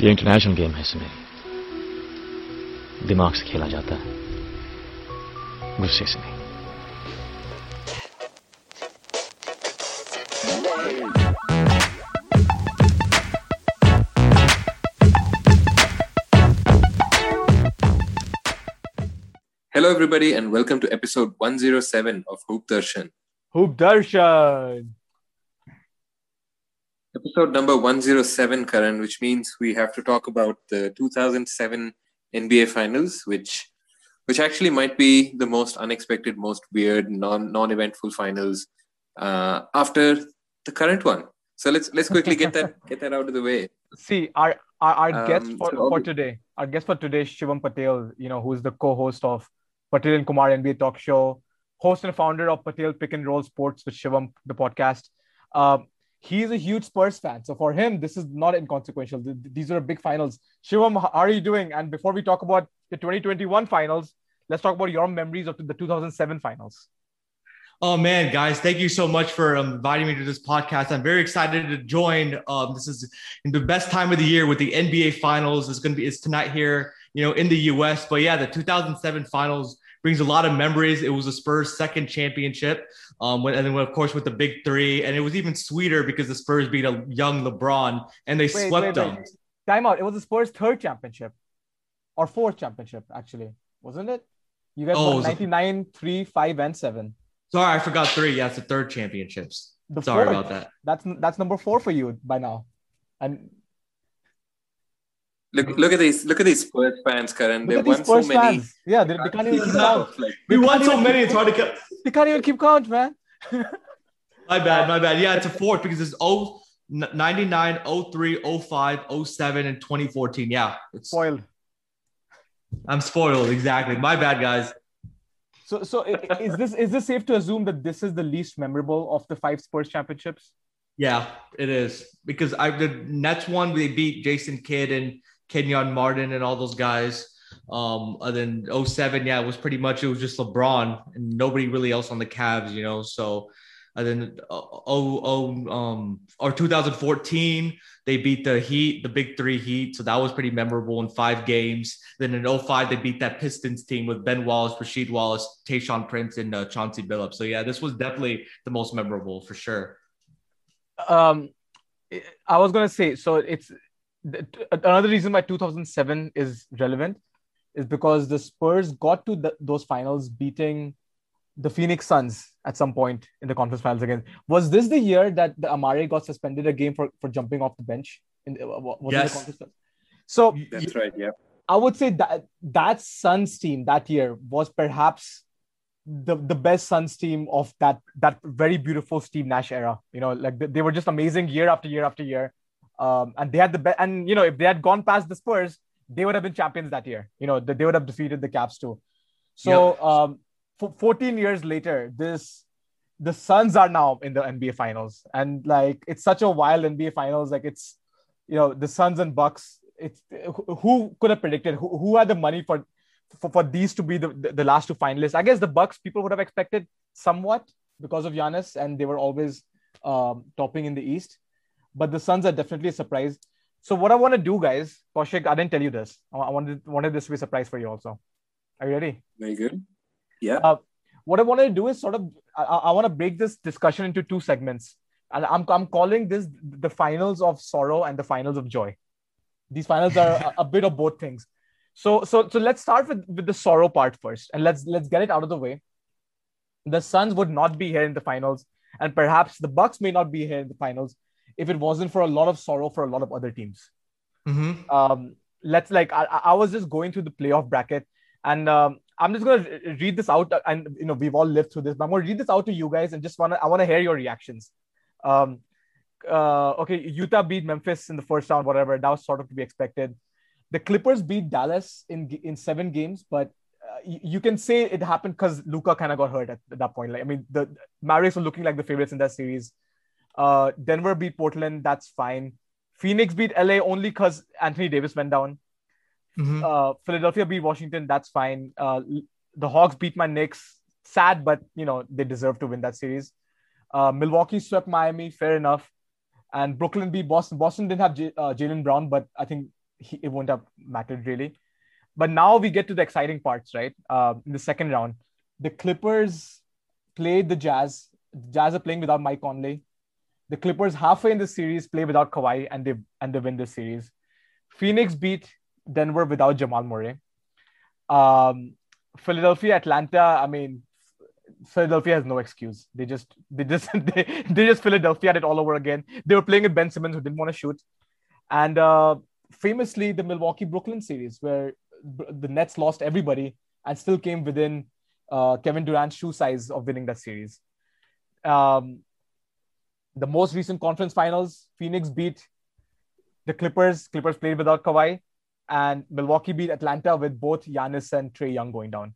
ये international game है इसमें दिमाग से खेला जाता है गुस्से से नहीं Hello, everybody, and welcome to episode 107 of Hoop Darshan. Hoop Darshan. Episode number 107, Karan, which means we have to talk about the 2007 NBA Finals, which which actually might be the most unexpected, most weird, non non eventful finals uh, after the current one. So let's let's quickly get that get that out of the way. See, our our, our Um, guest for, so- for today, our guest for today, is Shivam Patel, you know, who's the co-host of Patel and Kumar NBA Talk Show, host and founder of Patel Pick and Roll Sports with Shivam, the podcast. Um, he's a huge Spurs fan, so for him, this is not inconsequential. These are big finals. Shivam, how are you doing? And before we talk about the 2021 finals, let's talk about your memories of the 2007 finals. Oh man, guys, thank you so much for um, inviting me to this podcast. I'm very excited to join. Um, this is the best time of the year with the NBA Finals. It's going to be it's tonight here, you know, in the U.S. But yeah, the 2007 Finals brings a lot of memories. It was the Spurs' second championship, um, when, and then of course with the Big Three, and it was even sweeter because the Spurs beat a young LeBron and they Wait, swept wait, them. wait. Time out. It was the Spurs' third championship or fourth championship, actually, wasn't it? You guys Oh, won it was a- 99, 3, 5, and 7. Sorry, I forgot three. Yeah, it's the third championships. The Sorry fourth, about that. That's that's number four for you by now. And Look look at these look at these Spurs fans, Karan. They've at these won so Spurs many. fans. Yeah, they, they can't even keep count. Like, We They won so even many. It's hard to count. They can't even keep count, man. My bad, my bad. Yeah, it's a fourth because it's 0, 99, 03, 05, 07, and 2014. Yeah, it's, Spoiled. I'm spoiled. Exactly. My bad, guys. So so i- i- is this is this safe to assume that this is the least memorable of the five Spurs championships? Yeah, it is because I the Nets one they beat Jason Kidd and Kenyon Martin and all those guys. Um, and then 07, yeah, it was pretty much it was just LeBron and nobody really else on the Cavs, you know. So and then oh, oh um or 2014 they beat the Heat, the Big Three Heat, so that was pretty memorable in five games. Then in 05 they beat that Pistons team with Ben Wallace, Rasheed Wallace, Tayshaun Prince, and uh, Chauncey Billups. So yeah, this was definitely the most memorable for sure. um i was going to say so it's Uh, another reason why 2007 is relevant is because the spurs got to the, those finals beating the phoenix suns at some point in the conference finals again was this the year that the amare got suspended a game for, for jumping off the bench in the, uh, was it the Yes. conference finals? so that's right, yeah. I would say that that Suns team that year was perhaps the the best Suns team of that that very beautiful Steve Nash era. You know, like they, they were just amazing year after year after year, um, and they had the best. And you know, if they had gone past the Spurs, they would have been champions that year. You know, they, they would have defeated the Cavs too. So, um, for 14 years later, this the Suns are now in the NBA Finals, and like it's such a wild NBA Finals. Like it's you know the Suns and Bucks. It's who could have predicted who, who had the money for, for for these to be the, the the last two finalists. I guess the Bucks people would have expected somewhat because of Giannis, and they were always um, topping in the East. But the Suns are definitely a surprise. So what I want to do, guys, Kaushik, I didn't tell you this. I I wanted wanted this to be a surprise for you also. Are you ready? Very good. Yeah. Uh, what I wanted to do is sort of I, I want to break this discussion into two segments, and I'm I'm calling this the finals of sorrow and the finals of joy. These finals are a, a bit of both things. So so so let's start with with the sorrow part first, and let's let's get it out of the way. The Suns would not be here in the finals, and perhaps the Bucks may not be here in the finals if it wasn't for a lot of sorrow for a lot of other teams Mm-hmm. um, let's like I, I was just going through the playoff bracket and um, i'm just to read this out and you know we've all lived through this but i'm to read this out to you guys and just want to i want to hear your reactions um, uh, okay utah beat memphis in the first round whatever that was sort of to be expected the clippers beat dallas in in seven games but uh, you, you can say it happened because Luka kind of got hurt at, at that point. Like, I mean, the Mavericks were looking like the favorites in that series. Uh, Denver beat Portland. That's fine. Phoenix beat LA only because Anthony Davis went down. Mm-hmm. Uh, Philadelphia beat Washington. That's fine. Uh, the Hawks beat my Knicks. Sad, but you know they deserve to win that series. Uh, Milwaukee swept Miami. Fair enough. And Brooklyn beat Boston. Boston didn't have J- uh, Jaylen Brown, but I think he, it wouldn't have mattered really. But now we get to the exciting parts, right? Uh, in the second round, the Clippers played the Jazz. The Jazz are playing without Mike Conley. The Clippers halfway in the series play without Kawhi and they and they win the series. Phoenix beat Denver without Jamal Murray. Um, Philadelphia, Atlanta. I mean, Philadelphia has no excuse. They just they just they, they just Philadelphia it all over again. They were playing with Ben Simmons who didn't want to shoot, and uh, famously the Milwaukee Brooklyn series where the Nets lost everybody and still came within uh, Kevin Durant's shoe size of winning that series. Um, the most recent conference finals, Phoenix beat the Clippers. Clippers played without Kawhi, and Milwaukee beat Atlanta with both Giannis and Trae Young going down.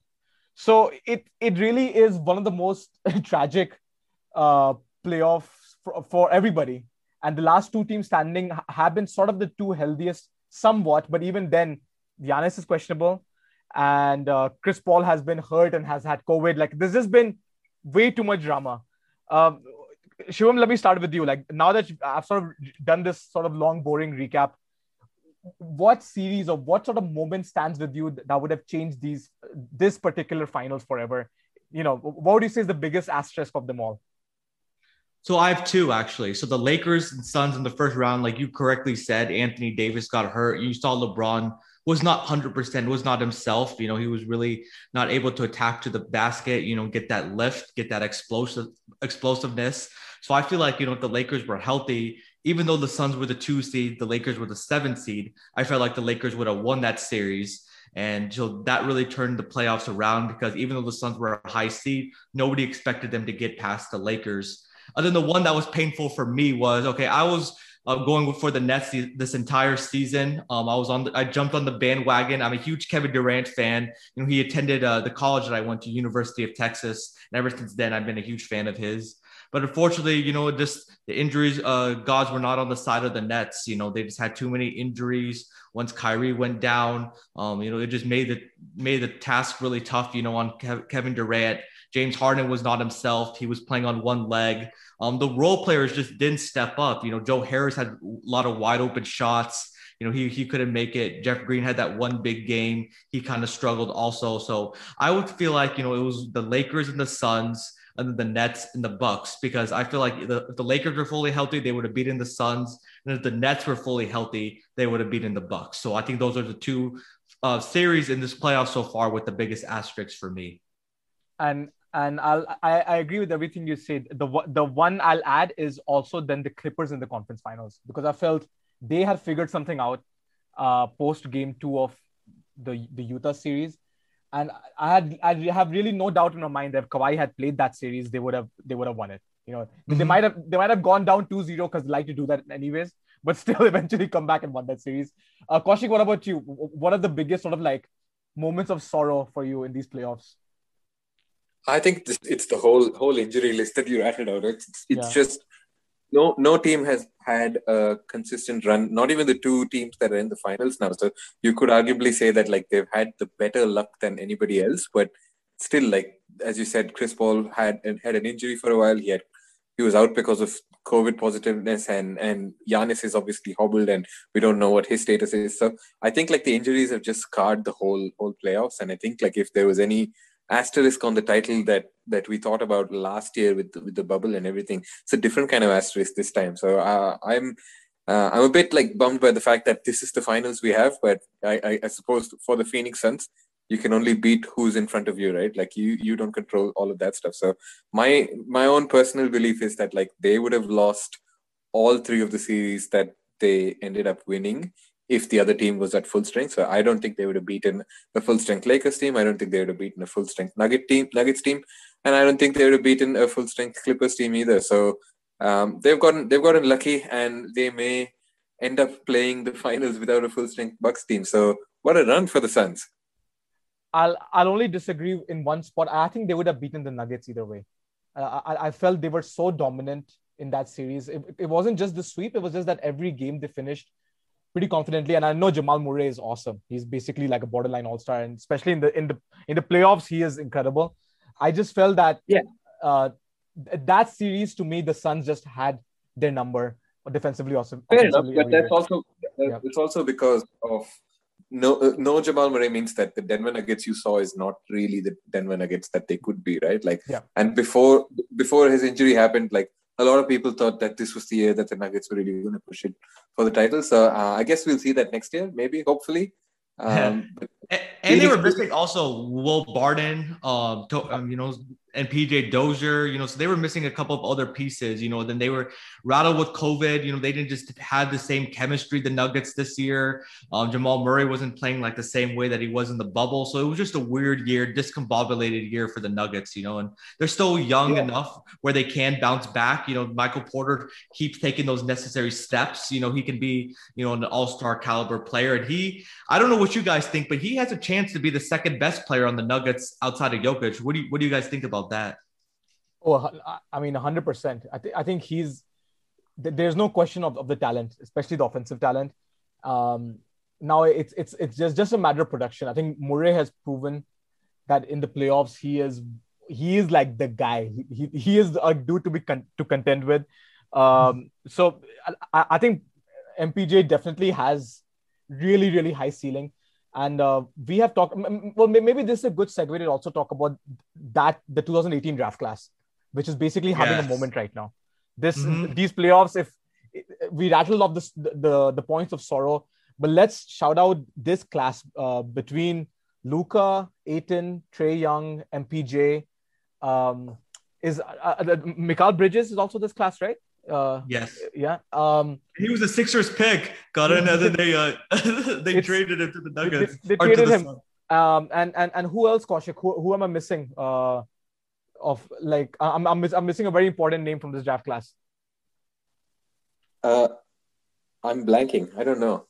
So it it really is one of the most tragic uh, playoffs for, for everybody. And the last two teams standing have been sort of the two healthiest, somewhat. But even then, Giannis is questionable, and uh, Chris Paul has been hurt and has had COVID. Like there's just been way too much drama. Um, Shivam, let me start with you. Like now that I've sort of done this sort of long, boring recap, what series or what sort of moment stands with you that would have changed these this particular finals forever? You know, what would you say is the biggest asterisk of them all? So I have two actually. So the Lakers and Suns in the first round, like you correctly said, Anthony Davis got hurt. You saw LeBron was not 100%, was not himself. You know, he was really not able to attack to the basket, you know, get that lift, get that explosive explosiveness. So I feel like, you know, if the Lakers were healthy, even though the Suns were the two seed, the Lakers were the seven seed, I felt like the Lakers would have won that series. And so that really turned the playoffs around because even though the Suns were a high seed, nobody expected them to get past the Lakers. And then the one that was painful for me was okay, I was uh, going for the Nets this entire season. Um, I was on, the, I jumped on the bandwagon. I'm a huge Kevin Durant fan. You know, he attended uh, the college that I went to, University of Texas, and ever since then, I've been a huge fan of his. But unfortunately, you know, just the injuries, uh, gods were not on the side of the Nets. You know, they just had too many injuries. Once Kyrie went down, um, you know, it just made the made the task really tough. You know, on Kev- Kevin Durant. James Harden was not himself. He was playing on one leg. Um, the role players just didn't step up. You know, Joe Harris had a lot of wide open shots. You know, he, he couldn't make it. Jeff Green had that one big game. He kind of struggled also. So I would feel like, you know, it was the Lakers and the Suns and the Nets and the Bucks because I feel like the, if the Lakers were fully healthy, they would have beaten the Suns, and if the Nets were fully healthy, they would have beaten the Bucks. So I think those are the two uh, series in this playoff so far with the biggest asterisks for me. And and I'll I, I agree with everything you said. The the one I'll add is also then the Clippers in the conference finals because I felt they had figured something out uh, post game two of the the Utah series and I had I have really no doubt in my mind that if Kawhi had played that series, they would have they would have won it. You know, mm-hmm. they might have they might have gone down 2-0 because they like to do that anyways, but still eventually come back and won that series. Uh Kaushik, what about you? What are the biggest sort of like moments of sorrow for you in these playoffs? I think this, it's the whole whole injury list that you rattled out. It's it's yeah. just no no team has had a consistent run. Not even the two teams that are in the finals now. So you could arguably say that like they've had the better luck than anybody else but still like as you said chris paul had had an injury for a while. He had he was out because of covid positiveness and and Giannis is obviously hobbled and we don't know what his status is. So i think like the injuries have just scarred the whole whole playoffs. And i think like if there was any asterisk on the title that that we thought about last year with with the bubble and everything. It's a different kind of asterisk this time. So uh, I'm uh, I'm a bit like bummed by the fact that this is the finals we have. But I, I, I suppose for the Phoenix Suns, you can only beat who's in front of you, right? Like you you don't control all of that stuff. So my my own personal belief is that like they would have lost all three of the series that they ended up winning if the other team was at full strength. So I don't think they would have beaten a full strength Lakers team. I don't think they would have beaten a full strength Nugget team, Nuggets team, and I don't think they would have beaten a full strength Clippers team either. So um, they've gotten they've gotten lucky, and they may end up playing the finals without a full strength Bucks team. So what a run for the Suns. I'll I'll only disagree in one spot. I think they would have beaten the Nuggets either way. I, I felt they were so dominant in that series. It, it wasn't just the sweep; it was just that every game they finished pretty confidently. And I know Jamal Murray is awesome. He's basically like a borderline all star, and especially in the in the in the playoffs, he is incredible. I just felt that yeah, uh, that series to me, the Suns just had their number. defensively also. Fair enough, but that's year. also Yeah. it's also because of no uh, no Jamal Murray means that the Denver Nuggets you saw is not really the Denver Nuggets that they could be, right? Like, Yeah. and before before his injury happened, like a lot of people thought that this was the year that the Nuggets were really going to push it for the title. So uh, I guess we'll see that next year, maybe, hopefully. Um, but And, and they were missing also Will Barton, um, to, um, you know, and PJ Dozier, you know, so they were missing a couple of other pieces, you know. Then they were rattled with COVID, you know, they didn't just have the same chemistry. The Nuggets this year, um, Jamal Murray wasn't playing like the same way that he was in the bubble, so it was just a weird year, discombobulated year for the Nuggets, you know. And they're still young Yeah. enough where they can bounce back. You know, Michael Porter keeps taking those necessary steps. You know, he can be, you know, an all-star caliber player, and he I don't know what you guys think, but he has a chance to be the second best player on the Nuggets outside of Jokic. What do you What do you guys think about that? Oh, I- I mean, 100%. I, think I think he's, th- there's no question of, of the talent, especially the offensive talent. Um, now it's, it's, it's just, just a matter of production. I think Murray has proven that in the playoffs, he is, he is like the guy. He, he, he is a dude to be con- to contend with. Um, so I, I think MPJ definitely has really, really high ceiling. And uh, we have talked, well, maybe this is a good segue to also talk about that, the 2018 draft class, which is basically having a moment right now. This, Mhm. these playoffs, if we rattled off this, the, the, the points of sorrow, but let's shout out this class uh, between Luka, Ayton, Trae Young, MPJ. Um, is uh, uh, Mikal Bridges is also this class, right? Uh, Yes, yeah. Um, he was a Sixers pick, got in, and then they uh they traded him to the Nuggets. they or to traded the him. Suns. Um, and and and who else, Kaushik? Who, who am I missing? Uh, of like I'm I'm, miss, I'm missing a very important name from this draft class. uh, I'm blanking. I don't know.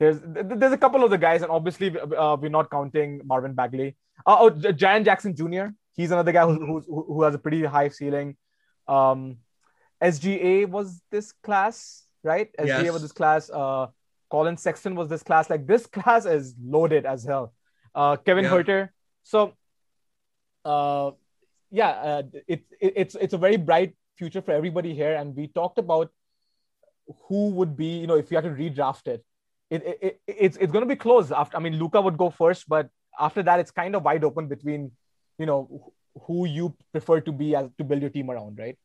There's there's a couple of the guys, and obviously uh, we're not counting Marvin Bagley. Uh, oh, J- Jaren Jackson Jr. He's another guy who, who's, who who has a pretty high ceiling. Um, SGA was this class, right? SGA Yes. was this class. Uh, Collin Sexton was this class. Like this class is loaded as hell. Uh, Kevin Yeah. Huerter. So, uh, yeah, uh, it, it it's it's a very bright future for everybody here. And we talked about who would be, you know, if you had to redraft it. It, it, it it's it's going to be close. After I mean, Luka would go first, but after that, it's kind of wide open between, you know, who you prefer to be as to build your team around, right?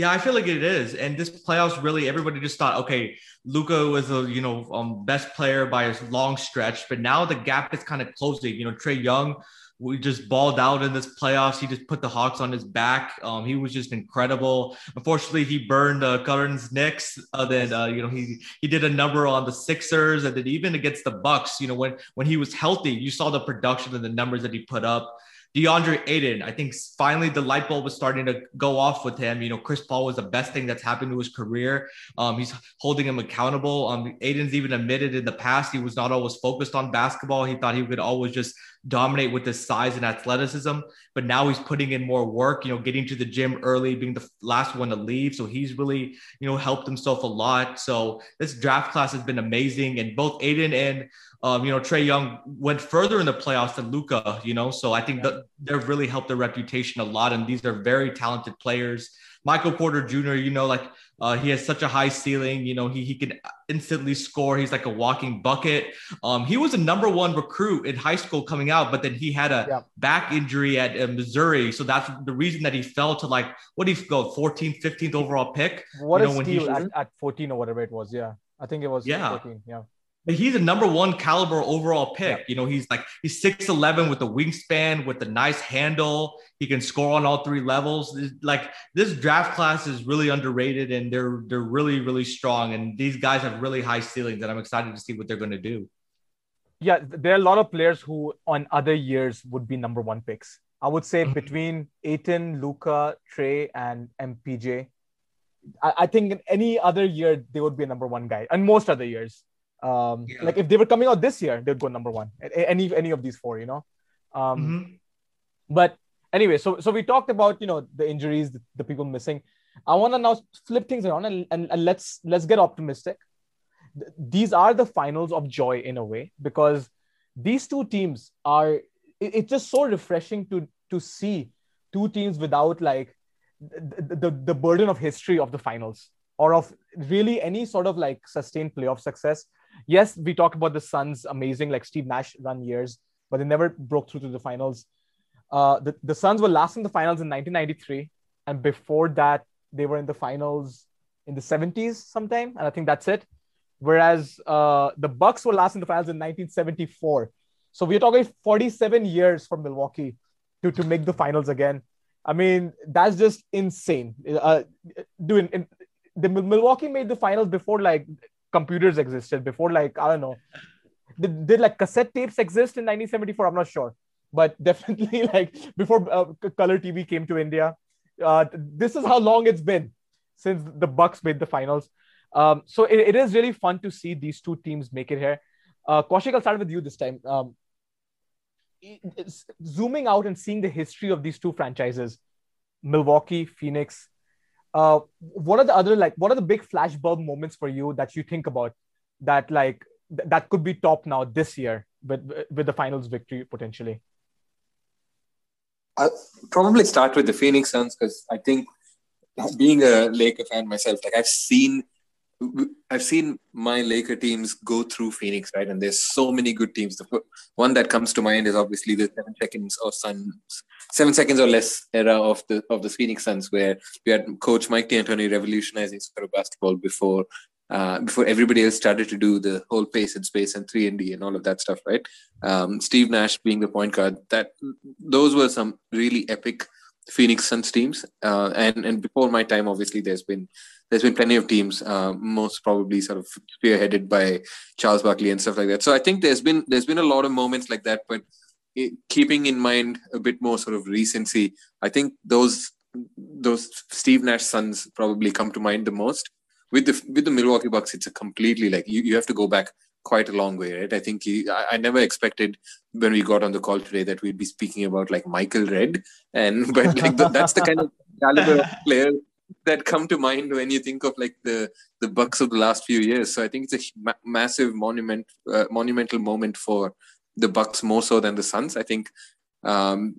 Yeah, I feel like it is. And this playoffs really everybody just thought, okay, Luka was a you know um, best player by a long stretch, but now the gap is kind of closing. You know, Trae Young, we just balled out in this playoffs. He just put the Hawks on his back. Um, he was just incredible. Unfortunately, he burned uh, Karan's Knicks. Uh, then uh, you know he he did a number on the Sixers, and then even against the Bucks. You know when when he was healthy, you saw the production and the numbers that he put up. DeAndre Ayton, I think finally the light bulb was starting to go off with him. You know, Chris Paul was the best thing that's happened to his career. Um, he's holding him accountable. Um, Ayton's even admitted in the past he was not always focused on basketball. He thought he could always just dominate with his size and athleticism. But now he's putting in more work, you know, getting to the gym early, being the last one to leave. So he's really, you know, helped himself a lot. So this draft class has been amazing. And both Ayton and um, you know, Trae Young went further in the playoffs than Luka, you know, so I think that they've really helped their reputation a lot. And these are very talented players. Michael Porter Jr., you know, like uh, he has such a high ceiling, you know, he, he can instantly score. He's like a walking bucket. Um, he was a number one recruit in high school coming out, but then he had a Yeah. back injury at uh, Missouri. So that's the reason that he fell to like, what do you go, 14th, 15th overall pick? What You know, when he at, at 14 or whatever it was. Yeah. I think it was Yeah. 14. Yeah. But he's a number one caliber overall pick. You know, he's like he's 6'11 with the wingspan, with the nice handle. He can score on all three levels. Like this draft class is really underrated and they're they're really, really strong. And these guys have really high ceilings, and I'm excited to see what they're gonna do. Yeah. There are a lot of players who on other years would be number one picks. I would say Mhm. between Ayton, Luka, Trae, and MPJ. I, I think in any other year, they would be a number one guy. And most other years. Um, Yeah. like if they were coming out this year, they'd go number one. Any any of these four, you know. Um, Mhm. but anyway so so we talked about you know the injuries the, the people missing i want to now flip things around and, and, and let's let's get optimistic Th- these are the finals of joy in a way because these two teams are it- it's just so refreshing to to see two teams without like the, the, the burden of history of the finals or of really any sort of like sustained playoff success. Yes, we talked about the Suns amazing, like Steve Nash run years, but they never broke through to the finals. Uh, the, the Suns were last in the finals in 1993. And before that, they were in the finals in the 70s sometime. And I think that's it. Whereas uh, the Bucks were last in the finals in 1974. So we're talking 47 years for Milwaukee to, to make the finals again. I mean, that's just insane. Uh, doing in, the Milwaukee made the finals before like computers existed, before like I don't know, did, did like cassette tapes exist in 1974? I'm not sure, but definitely like before uh, color TV came to India. Uh, this is how long it's been since the Bucks made the finals. Um, so it, it is really fun to see these two teams make it here. Uh, Kaushik, I'll start with you this time. Um, zooming out and seeing the history of these two franchises, Milwaukee, Phoenix. Uh, what are the other like? What are the big flashbulb moments for you that you think about that like th- that could be top now this year with with the finals victory potentially? I'll probably start with the Phoenix Suns because I think being a Laker fan myself, like I've seen I've seen my Laker teams go through Phoenix, right? And there's so many good teams. The one that comes to mind is obviously the seven seconds or Suns, seven seconds or less era of the of the Phoenix Suns, where we had Coach Mike D'Antoni revolutionizing sort of basketball before uh, before everybody else started to do the whole pace and space and three and D and all of that stuff, right? Um, Steve Nash being the point guard. That those were some really epic Phoenix Suns teams. Uh, and and before my time, obviously, there's been there's been plenty of teams, uh, most probably sort of spearheaded by Charles Barkley and stuff like that. So I think there's been there's been a lot of moments like that, but it, keeping in mind a bit more sort of recency, I think those those Steve Nash Suns probably come to mind the most. With the with the Milwaukee Bucks, it's a completely like you, you have to go back quite a long way, right? I think he, I, I, never expected when we got on the call today that we'd be speaking about like Michael Redd, and but like the, that's the kind of caliber of player that come to mind when you think of like the the Bucks of the last few years. So I think it's a ma- massive monument, uh, monumental moment for the Bucks more so than the Suns. I think, um,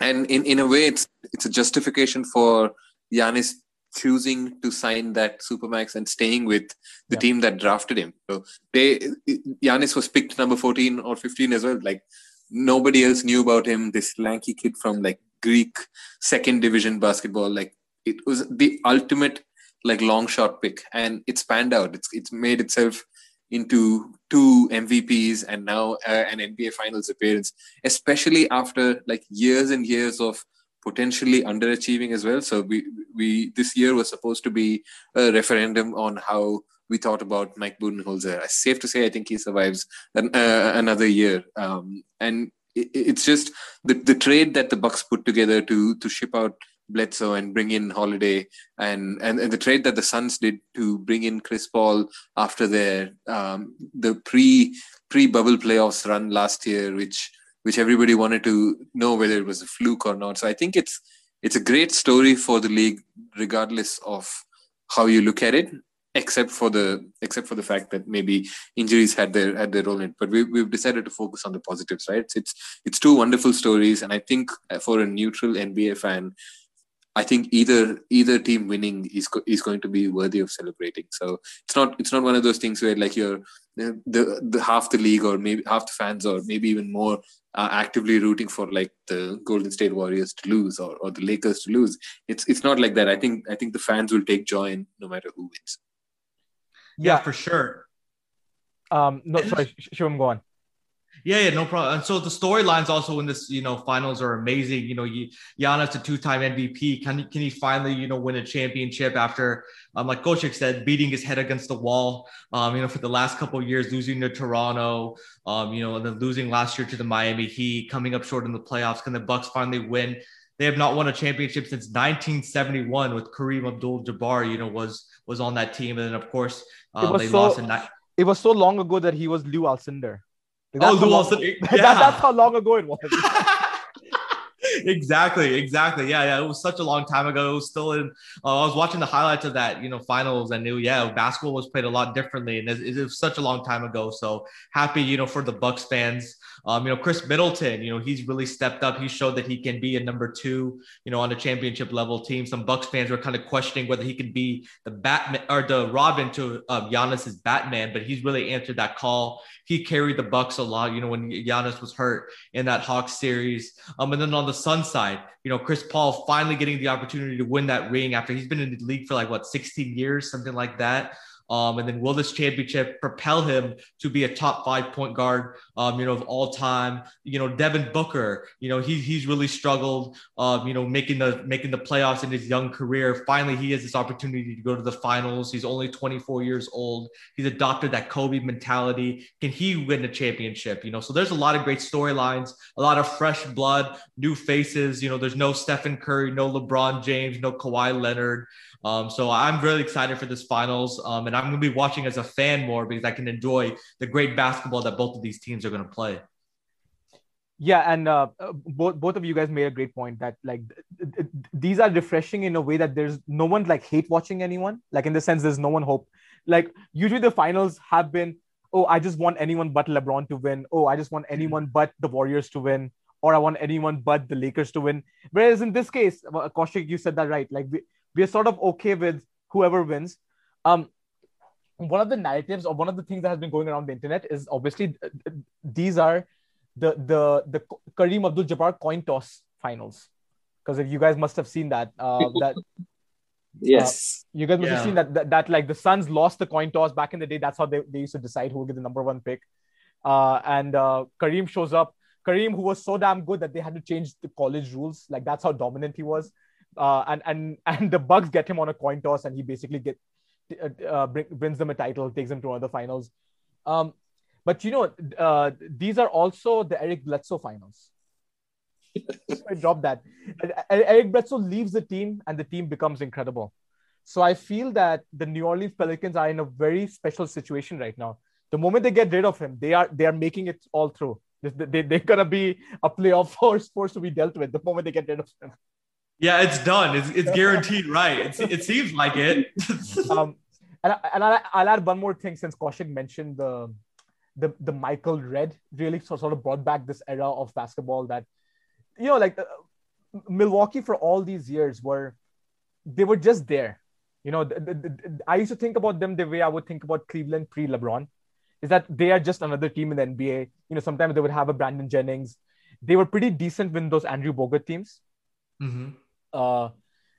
and in in a way, it's it's a justification for Giannis choosing to sign that supermax and staying with the yeah. team that drafted him. So they Giannis was picked number 14 or 15 as well. Like nobody else knew about him. This lanky kid from like Greek second division basketball. Like it was the ultimate like long shot pick, and it's panned out. It's it's made itself into two MVPs and now uh, an NBA Finals appearance, especially after like years and years of potentially underachieving as well. So we we this year was supposed to be a referendum on how we thought about Mike Budenholzer. It's safe to say I think he survives an, uh, another year. Um, and it, it's just the, the trade that the Bucks put together to to ship out Bledsoe and bring in Holiday, and, and and the trade that the Suns did to bring in Chris Paul after their um, the pre pre bubble playoffs run last year, which which everybody wanted to know whether it was a fluke or not. So I think it's it's a great story for the league, regardless of how you look at it, except for the except for the fact that maybe injuries had their had their role in it. But we, we've decided to focus on the positives, right? It's, it's it's two wonderful stories, and I think for a neutral NBA fan, I think either either team winning is is going to be worthy of celebrating. So it's not it's not one of those things where like you're the the, the half the league or maybe half the fans or maybe even more uh, actively rooting for like the Golden State Warriors to lose or, or the Lakers to lose. It's it's not like that. I think I think the fans will take joy in no matter who wins. Yeah, yeah for sure. Um, no, sorry, Shivam, go on. Yeah, yeah, no problem. And so the storylines also in this, you know, finals are amazing. You know, Giannis, a two-time MVP, can he, can he finally, you know, win a championship after, um, like Kaushik said, beating his head against the wall. Um, you know, for the last couple years, losing to Toronto, um, you know, and then losing last year to the Miami Heat, coming up short in the playoffs. Can the Bucks finally win? They have not won a championship since 1971 with Kareem Abdul-Jabbar. You know, was was on that team, and then of course um, they so, lost in. Ni- it was so long ago that he was Lew Alcindor. Like, oh, Lew yeah. that, that's how long ago it was. exactly, exactly. Yeah, yeah. It was such a long time ago. It was still in. Uh, I was watching the highlights of that, you know, finals. I knew, yeah, basketball was played a lot differently, and it, it was such a long time ago. So happy, you know, for the Bucks fans. Um, you know, Khris Middleton, you know, he's really stepped up. He showed that he can be a number two, you know, on a championship level team. Some Bucks fans were kind of questioning whether he could be the Batman or the Robin to um, Giannis's Batman, but he's really answered that call. He carried the Bucks a lot, you know, when Giannis was hurt in that Hawks series. Um, and then on the Sun side, you know, Chris Paul finally getting the opportunity to win that ring after he's been in the league for like what 16 years, something like that. Um, and then will this championship propel him to be a top five point guard, um, you know, of all time? You know, Devin Booker, you know, he, he's really struggled, um, you know, making the making the playoffs in his young career. Finally, he has this opportunity to go to the finals. He's only 24 years old. He's adopted that Kobe mentality. Can he win a championship? You know, so there's a lot of great storylines, a lot of fresh blood, new faces. You know, there's no Stephen Curry, no LeBron James, no Kawhi Leonard. Um, so I'm really excited for this finals, um, and I'm going to be watching as a fan more because I can enjoy the great basketball that both of these teams are going to play. Yeah, and uh, both both of you guys made a great point that like th- th- these are refreshing in a way that there's no one like hate watching anyone. Like in the sense, there's no one hope. Like usually the finals have been, oh, I just want anyone but LeBron to win. Oh, I just want anyone but the Warriors to win, or I want anyone but the Lakers to win. Whereas in this case, Kaushik, you said that right. Like we, we're sort of okay with whoever wins. Um, one of the narratives or one of the things that has been going around the internet is obviously these are the the the Kareem Abdul-Jabbar coin toss finals. Because if you guys must have seen that, uh, that yes, uh, you guys must Yeah. have seen that, that that like the Suns lost the coin toss back in the day. That's how they, they used to decide who will get the number one pick. Uh, and uh, Kareem shows up. Kareem, who was so damn good that they had to change the college rules. Like that's how dominant he was. Uh, and and and the Bucks get him on a coin toss, and he basically get uh, uh, bring, brings them a title, takes them to the finals. Um, but you know, uh, these are also the Eric Bledsoe finals. I dropped that. Eric Bledsoe leaves the team, and the team becomes incredible. So I feel that the New Orleans Pelicans are in a very special situation right now. The moment they get rid of him, they are they are making it all through. They, they, they're gonna be a playoff force force to be dealt with the moment they get rid of him. Yeah, it's done. It's, it's guaranteed, right? It's, it seems like it. um, and I, and I, I'll add one more thing since Kaushik mentioned the the the Michael Redd really sort sort of brought back this era of basketball that you know like uh, Milwaukee for all these years were they were just there. You know, the, the, the- I used to think about them the way I would think about Cleveland pre LeBron, is that they are just another team in the NBA. You know, sometimes they would have a Brandon Jennings. They were pretty decent with those Andrew Bogut teams Mhm. Uh,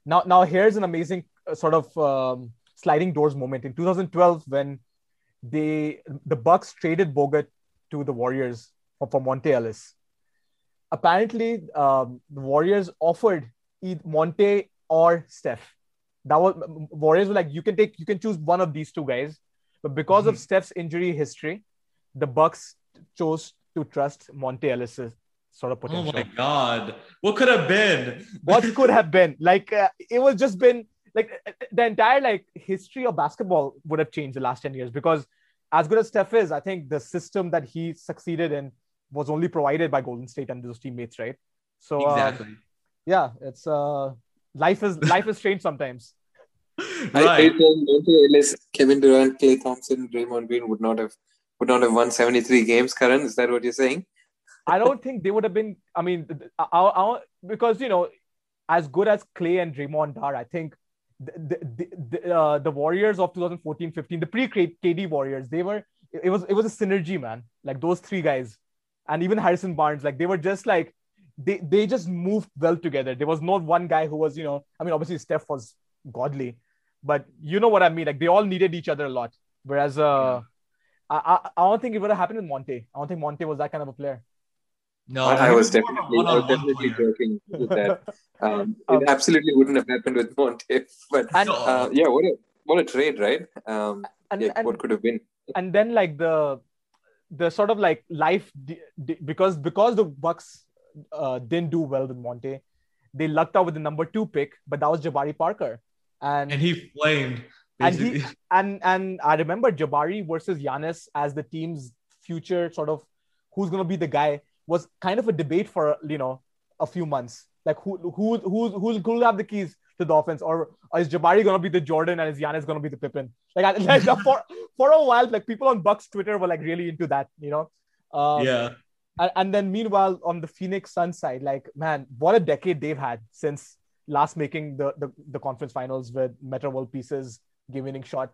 now now here's an amazing uh, sort of um, sliding doors moment in 2012 when they the Bucks traded Bogut to the Warriors for, for Monta Ellis. Apparently, um, the Warriors offered either Monta or Steph. That was Warriors were like, you can take, you can choose one of these two guys, but because of Steph's injury history, the Bucks chose to trust Monta Ellis's sort of Oh my god, what could have been? what could have been like uh, it was just been like uh, the entire like history of basketball would have changed the last 10 years because as good as steph is i think the system that he succeeded in was only provided by golden state and those teammates right so uh, exactly. yeah it's uh life is life is strange sometimes I, I right. think Monta Ellis, Kevin Durant, Klay Thompson, Draymond Green would not have would not have won 73 games, Karan. Is that what you're saying? I don't think they would have been. I mean, I, I, because you know, as good as Klay and Draymond are, I think the the, the, uh, the Warriors of 2014-15, the pre-KD Warriors, they were. It was it was a synergy, man. Like those three guys, and even Harrison Barnes, like they were just like they they just moved well together. There was not one guy who was, you know, I mean, obviously Steph was godly, but you know what I mean. Like they all needed each other a lot. Whereas, uh, I, I I don't think it would have happened with Monta. I don't think Monta was that kind of a player. No, I, I was more of a definitely, I was definitely player. joking with that. Um, Um, it absolutely wouldn't have happened with Monta, but And- uh, yeah, what a what a trade, right? Um, and, yeah, and, what could have been? and then like the the sort of like life di- di- because because the Bucks uh, didn't do well with Monta, they lucked out with the number two pick, but that was Jabari Parker, and and he flamed. And he- and and I remember Jabari versus Giannis as the team's future sort of who's gonna be the guy was kind of a debate for you know a few months. Like who who who who's who'll have the keys to the offense, or, or is Jabari gonna be the Jordan and is Giannis gonna be the Pippin? Like, I, like for for a while, like people on Bucks Twitter were like really into that, you know. Um, yeah. And, and then meanwhile, on the Phoenix Sun side, like man, what a decade they've had since last making the the, the conference finals with Metta World Peace's game winning shot.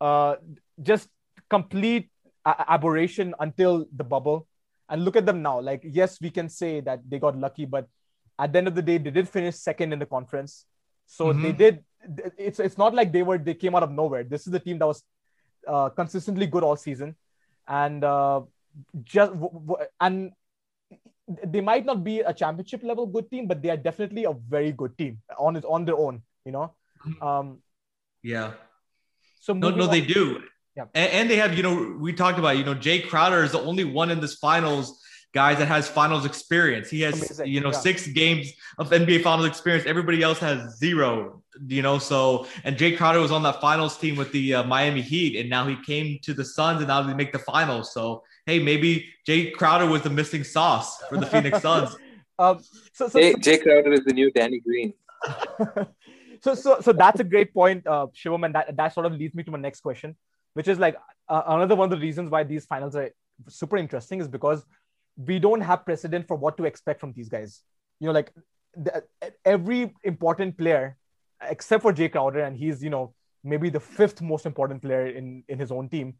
Uh, just complete aberration until the bubble. And look at them now. Like, yes, we can say that they got lucky, but at the end of the day, they did finish second in the conference. So mm-hmm. they did. It's it's not like they were they came out of nowhere. This is the team that was uh, consistently good all season, and uh, just and they might not be a championship level good team, but they are definitely a very good team on on their own. You know. Mm-hmm. Um, yeah. So no, no, on, they do. Yeah. And, and, they have, you know, we talked about, you know, Jae Crowder is the only one in this finals guys that has finals experience. He has, Amazing. you know, yeah. six games of NBA finals experience. Everybody else has zero, you know. So, and Jae Crowder was on that finals team with the uh, Miami Heat, and now he came to the Suns, and now they make the finals. So, hey, maybe Jae Crowder was the missing sauce for the Phoenix Suns. um, so, so, hey, Jae Crowder is the new Danny Green. so, so, so that's a great point, uh, Shivam, and that, that sort of leads me to my next question which is like uh, another one of the reasons why these finals are super interesting is because we don't have precedent for what to expect from these guys. You know, like the, every important player, except for Jae Crowder, and he's you know maybe the fifth most important player in in his own team,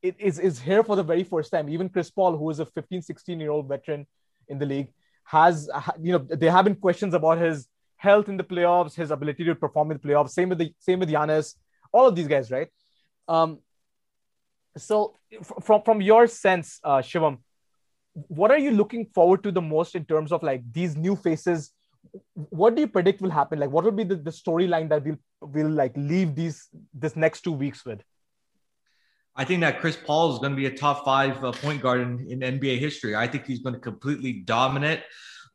it is is here for the very first time. Even Chris Paul, who is a 15, 16 year old veteran in the league, has you know there have been questions about his health in the playoffs, his ability to perform in the playoffs. Same with the same with Giannis, all of these guys, right? Um, so, from from your sense, uh, Shivam, what are you looking forward to the most in terms of like these new faces? What do you predict will happen? Like, what will be the, the storyline that we'll will like leave these this next two weeks with? I think that Chris Paul is going to be a top five uh, point guard in, in NBA history. I think he's going to completely dominate.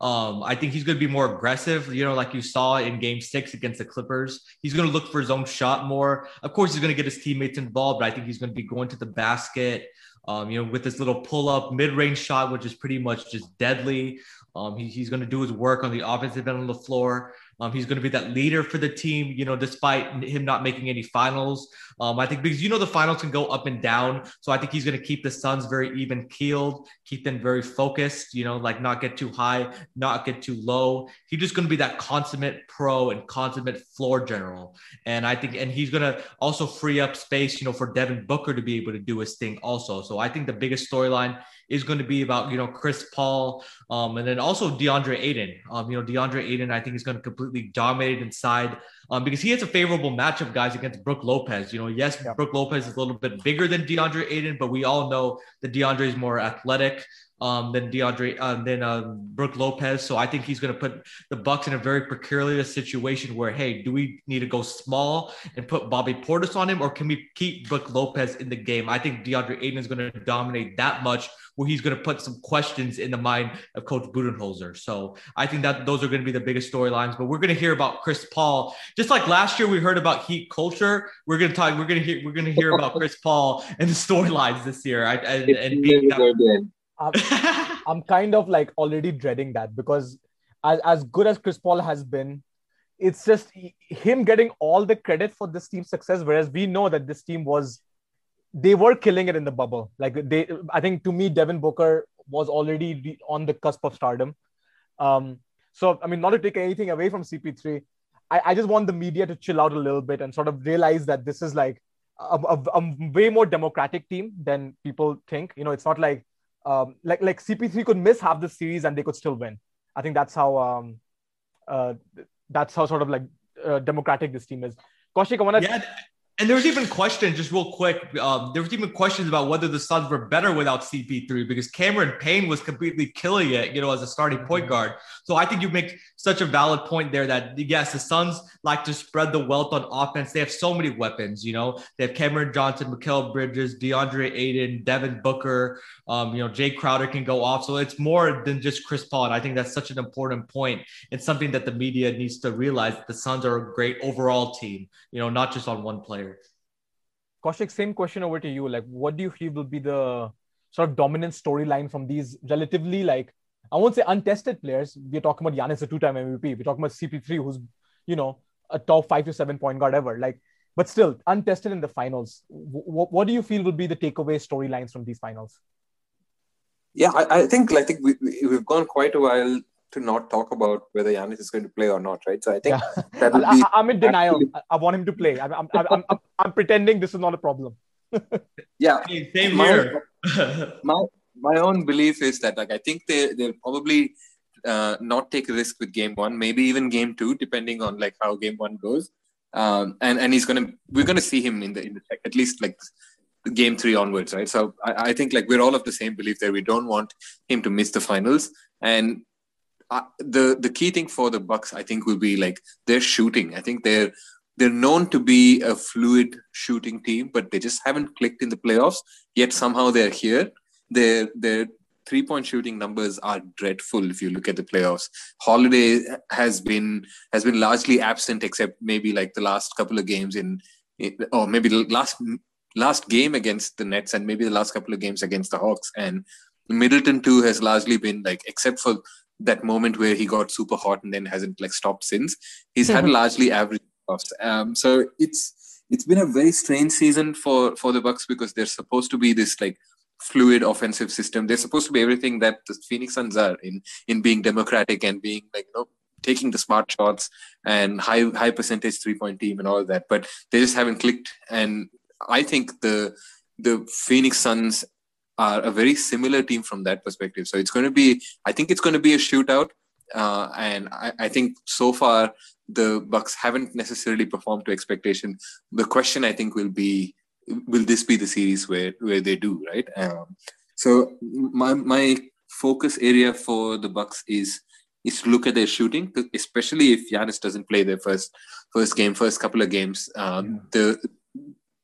Um, I think he's going to be more aggressive, you know, like you saw in game six against the Clippers. He's going to look for his own shot more. Of course, he's going to get his teammates involved, but I think he's going to be going to the basket, um, you know, with this little pull up mid range shot, which is pretty much just deadly. Um, he, he's going to do his work on the offensive end of the floor. Um, he's going to be that leader for the team, you know, despite him not making any finals. Um, I think because you know the finals can go up and down, so I think he's going to keep the Suns very even keeled, keep them very focused. You know, like not get too high, not get too low. He's just going to be that consummate pro and consummate floor general. And I think, and he's going to also free up space, you know, for Devin Booker to be able to do his thing also. So I think the biggest storyline is going to be about you know Chris Paul, um, and then also DeAndre Ayton. Um, you know DeAndre Ayton, I think is going to completely dominate inside um, because he has a favorable matchup, guys, against Brook Lopez. You know, yes, yeah. Brook Lopez is a little bit bigger than DeAndre Ayton, but we all know that DeAndre is more athletic um, than DeAndre um, than um, Brook Lopez. So I think he's going to put the Bucks in a very precarious situation where, hey, do we need to go small and put Bobby Portis on him, or can we keep Brook Lopez in the game? I think DeAndre Ayton is going to dominate that much, where he's going to put some questions in the mind of Coach Budenholzer. So I think that those are going to be the biggest storylines. But we're going to hear about Chris Paul, just like last year we heard about Heat culture. We're going to talk. We're going to hear. We're going to hear about Chris Paul and the storylines this year. I, and, and being that, I'm, I'm kind of like already dreading that because as, as good as Chris Paul has been, it's just him getting all the credit for this team's success. Whereas we know that this team was, they were killing it in the bubble. Like they, I think to me, Devin Booker was already on the cusp of stardom. Um, so, I mean, not to take anything away from CP3, I, I just want the media to chill out a little bit and sort of realize that this is like a, a, a way more democratic team than people think. You know, it's not like um, like like CP3 could miss half the series and they could still win. I think that's how um, uh, that's how sort of like uh, democratic this team is. Kaushik, I want to. Yeah, and there was even questions, just real quick. Um, there was even questions about whether the Suns were better without CP3 because Cameron Payne was completely killing it, you know, as a starting point mm-hmm. guard. So I think you make such a valid point there that yes, the Suns like to spread the wealth on offense. They have so many weapons, you know. They have Cameron Johnson, Mikal Bridges, DeAndre Ayton, Devin Booker. Um, you know, Jae Crowder can go off. So it's more than just Chris Paul. And I think that's such an important point. It's something that the media needs to realize that the Suns are a great overall team, you know, not just on one player. Kaushik, same question over to you. Like, what do you feel will be the sort of dominant storyline from these relatively like I won't say untested players. We're talking about Giannis, a two-time MVP. We're talking about CP3, who's you know a top five to seven point guard ever. Like, but still untested in the finals. W- what do you feel will be the takeaway storylines from these finals? Yeah, I, I think I think we, we've gone quite a while to not talk about whether Giannis is going to play or not, right? So I think yeah. that would be. I, am in denial. Actually... I, want him to play. I'm, I'm, I'm, I'm, I'm pretending this is not a problem. yeah, same my, here. my my own belief is that like I think they they'll probably uh, not take a risk with game one, maybe even game two, depending on like how game one goes. Um, and and he's gonna we're gonna see him in the in the at least like game three onwards, right? So I, I think like we're all of the same belief that we don't want him to miss the finals. And the the key thing for the Bucks, I think, will be like their shooting. I think they're they're known to be a fluid shooting team, but they just haven't clicked in the playoffs. Yet somehow they're here. Their their three point shooting numbers are dreadful if you look at the playoffs. Holiday has been has been largely absent, except maybe like the last couple of games in, in or maybe the last last game against the Nets and maybe the last couple of games against the Hawks. And Middleton too has largely been like, except for that moment where he got super hot and then hasn't like stopped since. He's mm-hmm. had largely average offs. Um, so it's it's been a very strange season for for the Bucks because they're supposed to be this like fluid offensive system. They're supposed to be everything that the Phoenix Suns are in in being democratic and being like you know taking the smart shots and high high percentage three point team and all that. But they just haven't clicked. And I think the the Phoenix Suns are a very similar team from that perspective. So it's going to be, I think it's going to be a shootout. Uh, and I, I, think so far the Bucks haven't necessarily performed to expectation. The question I think will be, will this be the series where where they do right? Um, so my my focus area for the Bucks is is to look at their shooting, especially if Giannis doesn't play their first first game, first couple of games. Um, yeah. The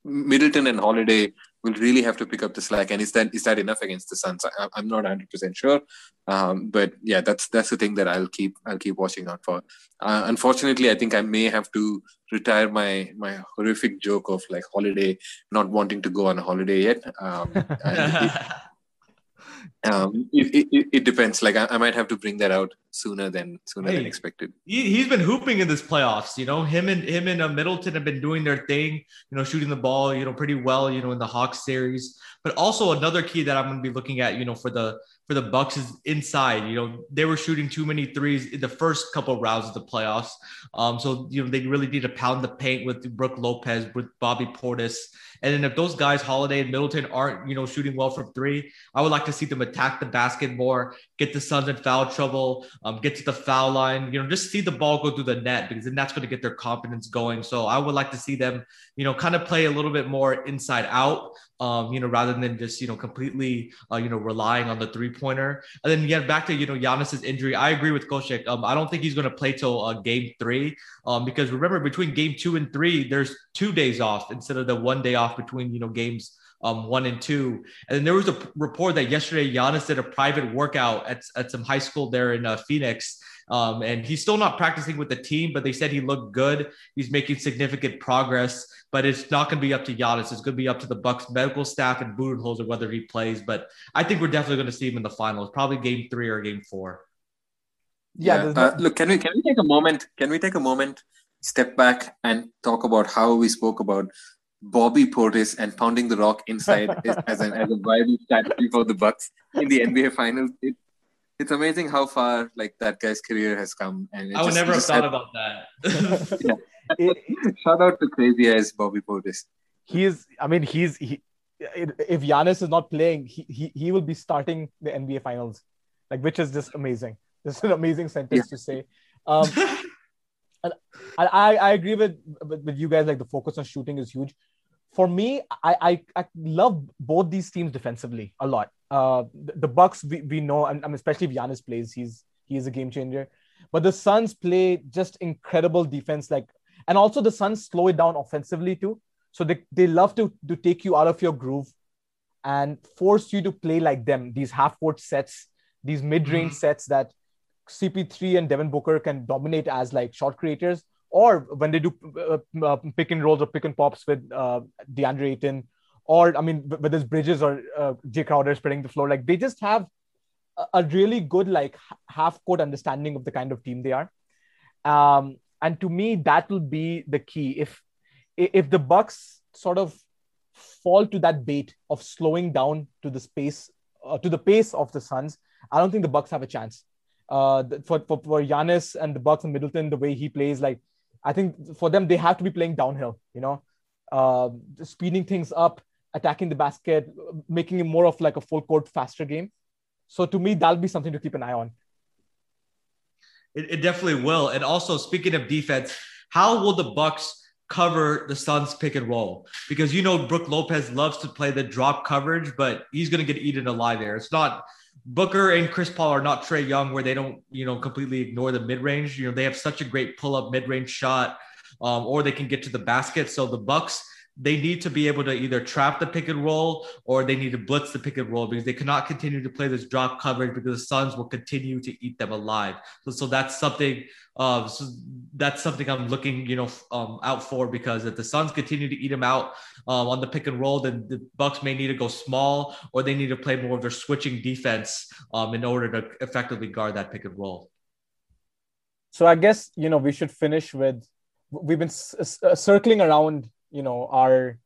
Middleton and Holiday will really have to pick up the slack. And is that is that enough against the Suns? I, am not 100 percent sure, um, but yeah, that's that's the thing that I'll keep I'll keep watching out for. Uh, unfortunately, I think I may have to retire my my horrific joke of like holiday not wanting to go on a holiday yet. Um, um, it, it, it, depends. Like I, I, might have to bring that out sooner than sooner hey, than expected. He, has been hooping in this playoffs. You know, him and him and uh, Middleton have been doing their thing. You know, shooting the ball. You know, pretty well. You know, in the Hawks series. But also another key that I'm going to be looking at. You know, for the for the Bucks is inside. You know, they were shooting too many threes in the first couple of rounds of the playoffs. Um, so you know they really need to pound the paint with Brook Lopez, with Bobby Portis, and then if those guys, Holiday and Middleton, aren't you know shooting well from three, I would like to see them attack the basket more, get the Suns in foul trouble, um, get to the foul line. You know, just see the ball go through the net because then that's going to get their confidence going. So I would like to see them, you know, kind of play a little bit more inside out um, you know, rather than just, you know, completely, uh, you know, relying on the three pointer. And then get back to, you know, Giannis's injury. I agree with Kaushik. Um, I don't think he's going to play till uh, game three um, because remember, between game two and three, there's two days off instead of the one day off between, you know, games um, one and two. And then there was a report that yesterday Giannis did a private workout at, at some high school there in uh, Phoenix. Um, and he's still not practicing with the team, but they said he looked good. He's making significant progress but it's not going to be up to Giannis. It's going to be up to the Bucks medical staff and Budenholzer whether he plays. But I think we're definitely going to see him in the finals, probably game three or game four. Yeah. yeah. Uh, look, can we can we take a moment? Can we take a moment, step back, and talk about how we spoke about Bobby Portis and pounding the rock inside as an as a viable strategy for the Bucks in the NBA Finals? It, it's amazing how far like that guy's career has come. And I would just, never have thought had, about that. yeah. Shout out to crazy eyes Bobby Portis. He's, I mean, he's he, if Giannis is not playing, he, he he will be starting the NBA Finals, like which is just amazing. This is an amazing sentence yeah. to say. Um, and I, I agree with, with, you guys. Like the focus on shooting is huge. For me, I, I, I love both these teams defensively a lot. Uh, the, the Bucks we, we know, and, and especially if Giannis plays, he's he is a game changer. But the Suns play just incredible defense. Like and also the Suns slow it down offensively too. So they, they love to, to take you out of your groove and force you to play like them, these half court sets, these mid range mm-hmm. sets that CP3 and Devin Booker can dominate as like shot creators, or when they do uh, uh, pick and rolls or pick and pops with uh, DeAndre Ayton, or I mean, whether it's Bridges or uh, Jae Crowder spreading the floor, like they just have a really good like half court understanding of the kind of team they are. Um, and to me, that will be the key. If if the Bucks sort of fall to that bait of slowing down to the space uh, to the pace of the Suns, I don't think the Bucks have a chance. Uh, for, for for Giannis and the Bucks and Middleton, the way he plays, like I think for them they have to be playing downhill. You know, uh, speeding things up, attacking the basket, making it more of like a full court faster game. So to me, that'll be something to keep an eye on. It, it definitely will. And also, speaking of defense, how will the Bucks cover the Suns pick and roll? Because you know Brook Lopez loves to play the drop coverage, but he's going to get eaten alive there. It's not Booker and Chris Paul are not Trae Young, where they don't you know completely ignore the mid range. You know they have such a great pull up mid range shot, um, or they can get to the basket. So the Bucks they need to be able to either trap the pick and roll or they need to blitz the pick and roll because they cannot continue to play this drop coverage because the Suns will continue to eat them alive. So, so that's something. Uh, so that's something I'm looking, you know, um, out for because if the Suns continue to eat them out um, on the pick and roll, then the Bucks may need to go small or they need to play more of their switching defense um, in order to effectively guard that pick and roll. So I guess you know we should finish with we've been c- circling around you know our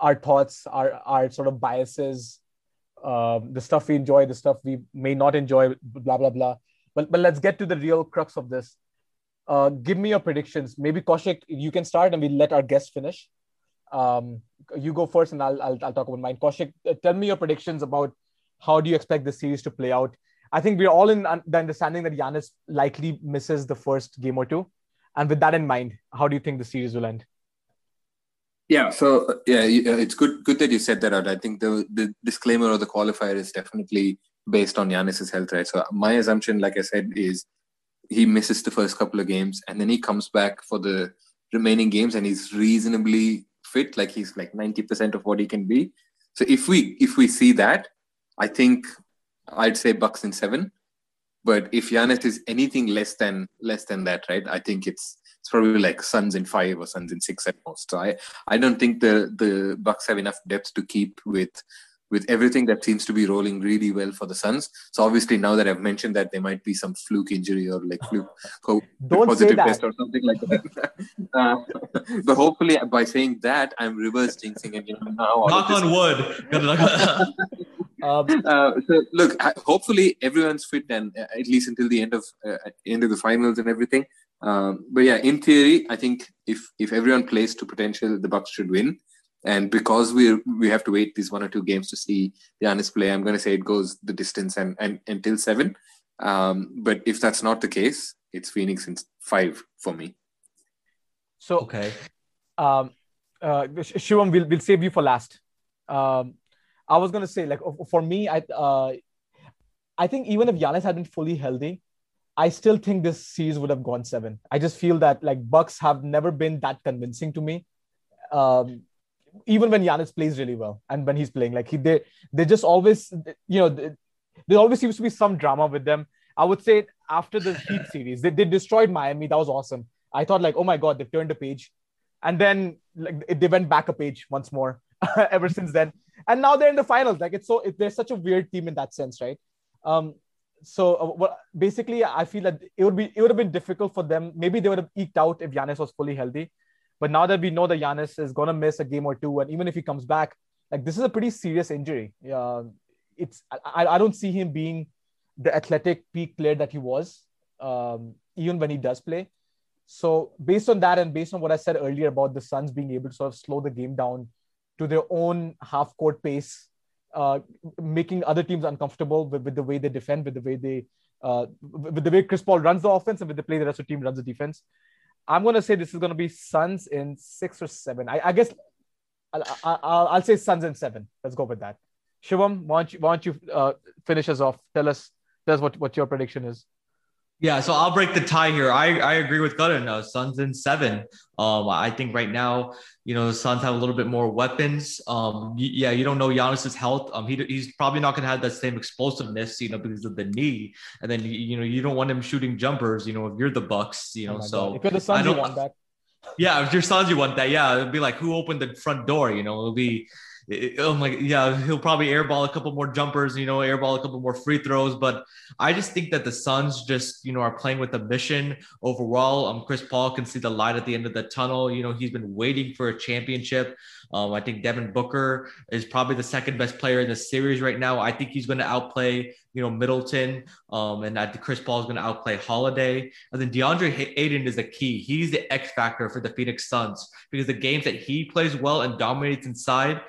our thoughts our our sort of biases um, the stuff we enjoy the stuff we may not enjoy blah blah blah. But but let's get to the real crux of this. Uh, give me your predictions. Maybe Kaushik you can start and we let our guest finish. Um, you go first and I'll, I'll, I'll talk about mine. Kaushik uh, tell me your predictions about how do you expect the series to play out? I think we're all in the understanding that Giannis likely misses the first game or two. And with that in mind how do you think the series will end yeah, so uh, yeah, uh, it's good good that you said that out. I think the the disclaimer or the qualifier is definitely based on Giannis's health, right? So my assumption, like I said, is he misses the first couple of games and then he comes back for the remaining games and he's reasonably fit, like he's like ninety percent of what he can be. So if we if we see that, I think I'd say Bucks in seven. But if Giannis is anything less than less than that, right? I think it's it's probably like Suns in five or Suns in six at most. I, I don't think the the Bucks have enough depth to keep with with everything that seems to be rolling really well for the Suns. So obviously now that I've mentioned that there might be some fluke injury or like fluke positive test or something like that. uh, but hopefully by saying that I'm reverse jinxing and you know now knock on wood. Um, uh, so look, hopefully everyone's fit and uh, at least until the end of uh, end of the finals and everything. Um, but yeah, in theory, I think if if everyone plays to potential, the Bucks should win. And because we we have to wait these one or two games to see Giannis play, I'm going to say it goes the distance and, and until seven. Um, but if that's not the case, it's Phoenix in five for me. So okay, um, uh, Shivam, we'll we'll save you for last. Um, I was going to say like for me, I uh, I think even if Giannis had been fully healthy, I still think this series would have gone seven. I just feel that like Bucks have never been that convincing to me. Um, even when Giannis plays really well and when he's playing, like he they they just always you know they, there always seems to be some drama with them. I would say after the Heat series, they, they destroyed Miami. That was awesome. I thought like, oh my god, they've turned a page, and then like they went back a page once more ever since then. And now they're in the finals. Like it's so it, they're such a weird team in that sense, right? Um, so uh, basically, I feel that it would be it would have been difficult for them. Maybe they would have eked out if Giannis was fully healthy. But now that we know that Giannis is gonna miss a game or two, and even if he comes back, like this is a pretty serious injury. Uh, it's I, I don't see him being the athletic peak player that he was, um, even when he does play. So based on that, and based on what I said earlier about the Suns being able to sort of slow the game down to their own half court pace uh, making other teams uncomfortable with, with the way they defend, with the way they, uh, with the way Chris Paul runs the offense, and with the play the rest of the team runs the defense. I'm to say this is to be Suns in six or seven. I, I guess I'll, I'll, I'll, say Suns in seven. Let's go with that. Shivam, why don't you, why don't you uh, finish us off? Tell us, tell us what, what your prediction is. Yeah, so I'll break the tie here. I, I agree with. Uh, Suns in seven. Um, I think right now, you know, the Suns have a little bit more weapons. Um, yeah, you don't know Giannis's health. Um, he, he's probably not going to have that same explosiveness, you know, because of the knee. And then you know, you don't want him shooting jumpers. You know, if you're the Bucks, you know, oh so God. if you're the Suns, you want that. Yeah, if you're Suns, you want that. Yeah, it'd be like who opened the front door. You know, it'll be oh my yeah he'll probably airball a couple more jumpers you know airball a couple more free throws but i just think that the suns just you know are playing with a mission overall um chris paul can see the light at the end of the tunnel you know he's been waiting for a championship um, I think Devin Booker is probably the second best player in the series right now. I think he's going to outplay, you know, Middleton. Um, and think Chris Paul is going to outplay Holiday. And then DeAndre Ayton is the key. He's the X factor for the Phoenix Suns because the games that he plays well and dominates inside,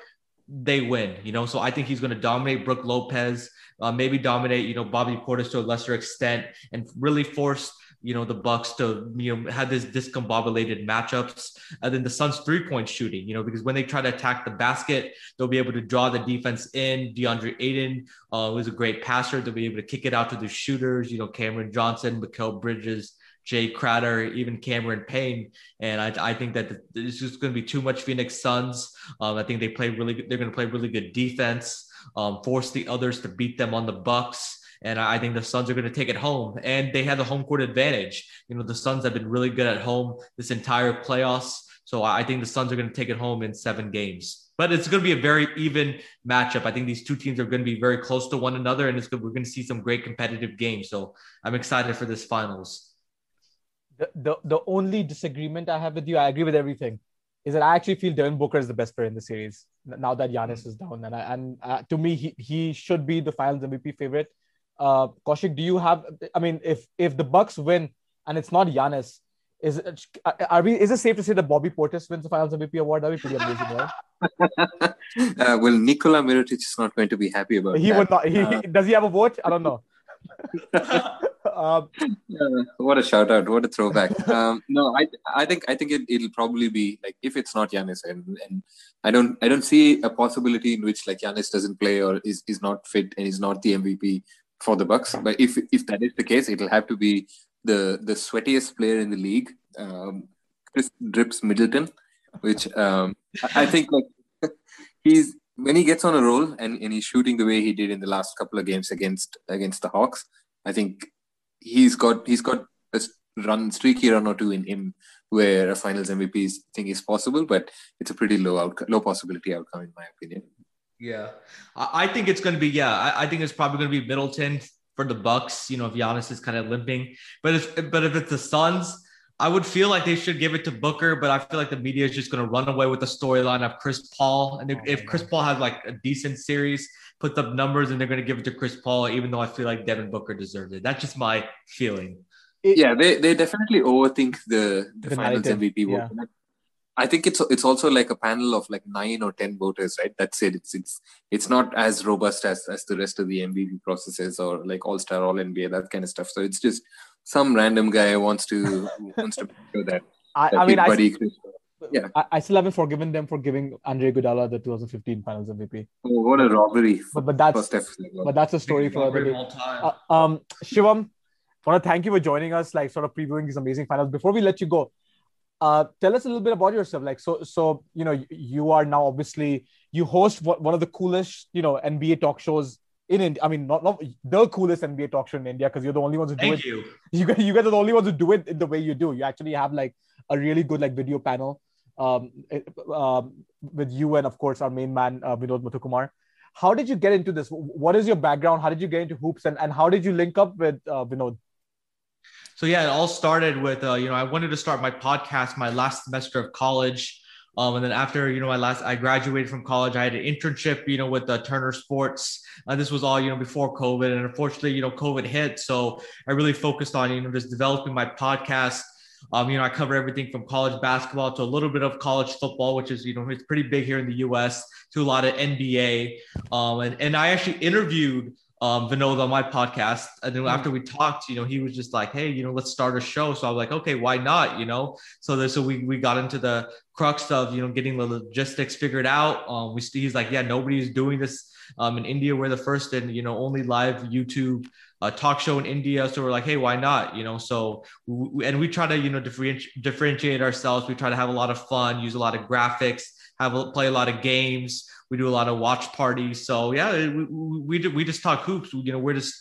they win, you know. So I think he's going to dominate Brook Lopez, uh, maybe dominate, you know, Bobby Portis to a lesser extent, and really force you know the Bucks to you know have this discombobulated matchups, and then the Suns three point shooting. You know because when they try to attack the basket, they'll be able to draw the defense in. DeAndre Ayton uh, was a great passer. They'll be able to kick it out to the shooters. You know Cameron Johnson, Mikal Bridges. Jae Crowder, even Cameron Payne, and I, I think that it's just going to be too much Phoenix Suns. Um, I think they play really. Good. They're going to play really good defense, um, force the others to beat them on the Bucks. And I think the Suns are going to take it home. And they have the home court advantage. You know, the Suns have been really good at home this entire playoffs. So I think the Suns are going to take it home in seven games. But it's going to be a very even matchup. I think these two teams are going to be very close to one another, and it's good. We're going to see some great competitive games. So I'm excited for this finals. The, the, the only disagreement I have with you, I agree with everything, is that I actually feel Devin Booker is the best player in the series now that Giannis is down. And I, and uh, to me, he, he should be the Finals MVP favorite uh, Kaushik, do you have? I mean, if if the Bucks win and it's not Giannis, is it, are we? Is it safe to say that Bobby Portis wins the Finals MVP award? That'd be pretty amazing, right? uh, well, Nikola Mirotic is not going to be happy about. He that. would not. He, uh, does he have a vote? I don't know. um, what a shout out! What a throwback! um, no, I I think I think it, it'll probably be like if it's not Giannis, and, and I don't I don't see a possibility in which like Giannis doesn't play or is, is not fit and is not the MVP for the Bucks. But if if that is the case, it'll have to be the the sweatiest player in the league, um, Khris Drips Middleton, which um, I think like he's when he gets on a roll and, and he's shooting the way he did in the last couple of games against against the Hawks, I think he's got he's got a run streaky run or two in him where a Finals MVP thing is possible, but it's a pretty low outcome, low possibility outcome in my opinion. Yeah, I think it's going to be. Yeah, I think it's probably going to be Middleton for the Bucks. You know, if Giannis is kind of limping, but if but if it's the Suns, I would feel like they should give it to Booker. But I feel like the media is just going to run away with the storyline of Chris Paul. And if, if Chris Paul has like a decent series, puts up numbers, and they're going to give it to Chris Paul, even though I feel like Devin Booker deserves it. That's just my feeling. yeah, they, they definitely overthink the the, the finals MVP. Yeah. I think it's it's also like a panel of like nine or ten voters, right? That's it. It's it's it's not as robust as as the rest of the MVP processes or like All Star, All NBA, that kind of stuff. So it's just some random guy wants to wants to show that. I, that I mean, I, yeah, I, I, still haven't forgiven them for giving Andre Iguodala the 2015 Finals MVP. Oh, what a robbery! But, but that's but that's a story for other day. Uh, um, Shivam, I want to thank you for joining us, like sort of previewing these amazing finals. Before we let you go, uh, tell us a little bit about yourself. Like, so, so you know, you are now obviously you host one of the coolest, you know, NBA talk shows in India. I mean, not not the coolest NBA talk show in India because you're the only ones who do Thank it. You. you guys, you guys are the only ones who do it in the way you do. You actually have like a really good like video panel um, um, with you and of course our main man uh, Vinod Muthukumar. How did you get into this? What is your background? How did you get into hoops and, and how did you link up with uh, Vinod? So yeah, it all started with uh, you know I wanted to start my podcast my last semester of college. Um, and then after you know my last I graduated from college, I had an internship you know with uh, Turner Sports. This was all you know before COVID, and unfortunately you know COVID hit, so I really focused on you know just developing my podcast. Um, you know I cover everything from college basketball to a little bit of college football, which is you know it's pretty big here in the U.S. to a lot of NBA. Um, and and I actually interviewed um, Vinod on my podcast. And then after we talked, you know, he was just like, Hey, you know, let's start a show. So I was like, okay, why not? You know, so there, so we, we got into the crux of, you know, getting the logistics figured out. Um, we, he's like, yeah, nobody's doing this um, in India. We're the first and, you know, only live YouTube uh, talk show in India. So we're like, Hey, why not? You know, so, we, and we try to, you know, differentiate, differentiate ourselves. We try to have a lot of fun, use a lot of graphics, have a, play a lot of games. We do a lot of watch parties. So yeah, we we, we just talk hoops. You know, we're just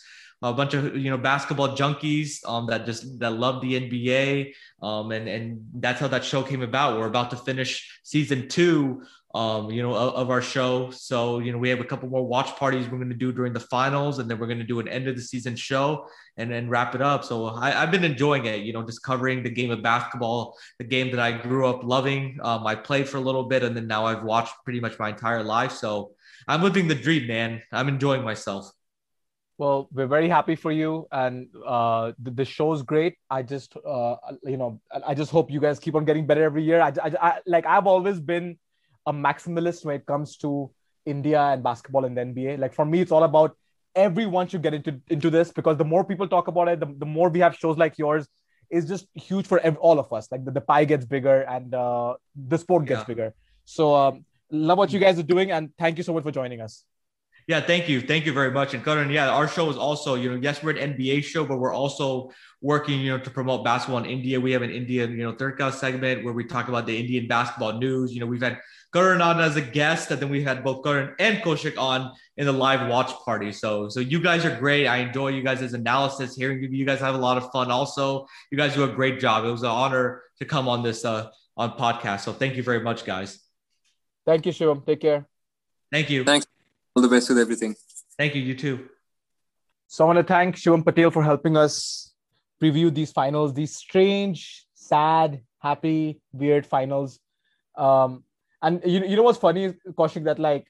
a bunch of you know basketball junkies um, that just that love the NBA, um, and and that's how that show came about. We're about to finish season two, um, you know, of, of, our show. So, you know, we have a couple more watch parties we're going to do during the finals, and then we're going to do an end of the season show and then wrap it up. So I, have been enjoying it, you know, just covering the game of basketball, the game that I grew up loving. Um, I played for a little bit, and then now I've watched pretty much my entire life. So I'm living the dream, man. I'm enjoying myself. Well, we're very happy for you, and uh, the, the show's great. I just, uh, you know, I just hope you guys keep on getting better every year. I, I, I like I've always been a maximalist when it comes to India and basketball and the NBA. Like for me, it's all about everyone should get into into this because the more people talk about it, the, the more we have shows like yours is just huge for every, all of us. Like the, the pie gets bigger and uh, the sport gets yeah. bigger. So um, love what you guys are doing, and thank you so much for joining us. Yeah, thank you. Thank you very much. And Karan, yeah, our show is also, you know, yes, we're an NBA show, but we're also working, you know, to promote basketball in India. We have an Indian, you know, third class segment where we talk about the Indian basketball news. You know, we've had Karan on as a guest, and then we had both Karan and Kaushik on in the live watch party. So, so you guys are great. I enjoy you guys' analysis, hearing you guys have a lot of fun. Also, you guys do a great job. It was an honor to come on this uh on podcast. So thank you very much, guys. Thank you, Shivam. Take care. Thank you. Thanks. All the best with everything. Thank you. You too. So I want to thank Shivam Patel for helping us preview these finals, these strange, sad, happy, weird finals. Um, and you, you know what's funny, Kaushik, that like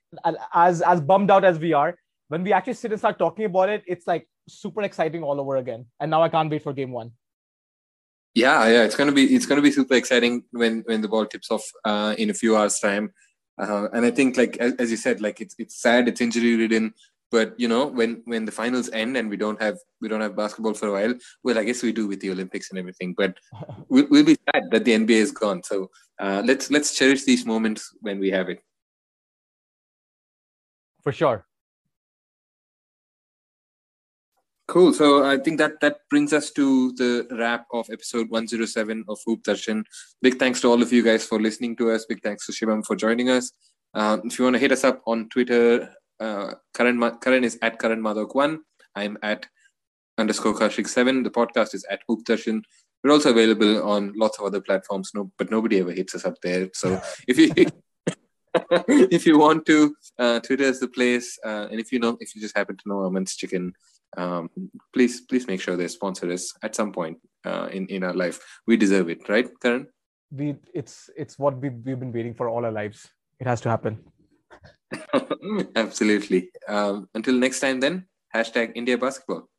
as as bummed out as we are, when we actually sit and start talking about it, it's like super exciting all over again. And now I can't wait for game one. Yeah, yeah, it's gonna be it's gonna be super exciting when when the ball tips off uh, in a few hours time. Uh, and I think, like as, as, you said, like it's it's sad, it's injury ridden, but you know, when when the finals end and we don't have we don't have basketball for a while, well, I guess we do with the Olympics and everything. But we'll, we'll be sad that the NBA is gone. So uh, let's let's cherish these moments when we have it. For sure. Cool. So I think that that brings us to the wrap of episode 107 of Hoopdarshan. Big thanks to all of you guys for listening to us. Big thanks to Shivam for joining us. Um, if you want to hit us up on Twitter, uh, Karan, Karan is at Karan Madhok1. I'm at underscore Kaushik7. The podcast is at Hoopdarshan. We're also available on lots of other platforms, no, but nobody ever hits us up there. So if you if you want to, uh, Twitter is the place. Uh, and if you know, if you just happen to know Aman's Chicken, um, please please make sure they sponsor us at some point uh, in in our life. We deserve it, right, Karan? We it's it's what we we've been waiting for all our lives. It has to happen. Absolutely. Um, until next time, then, hashtag India Basketball.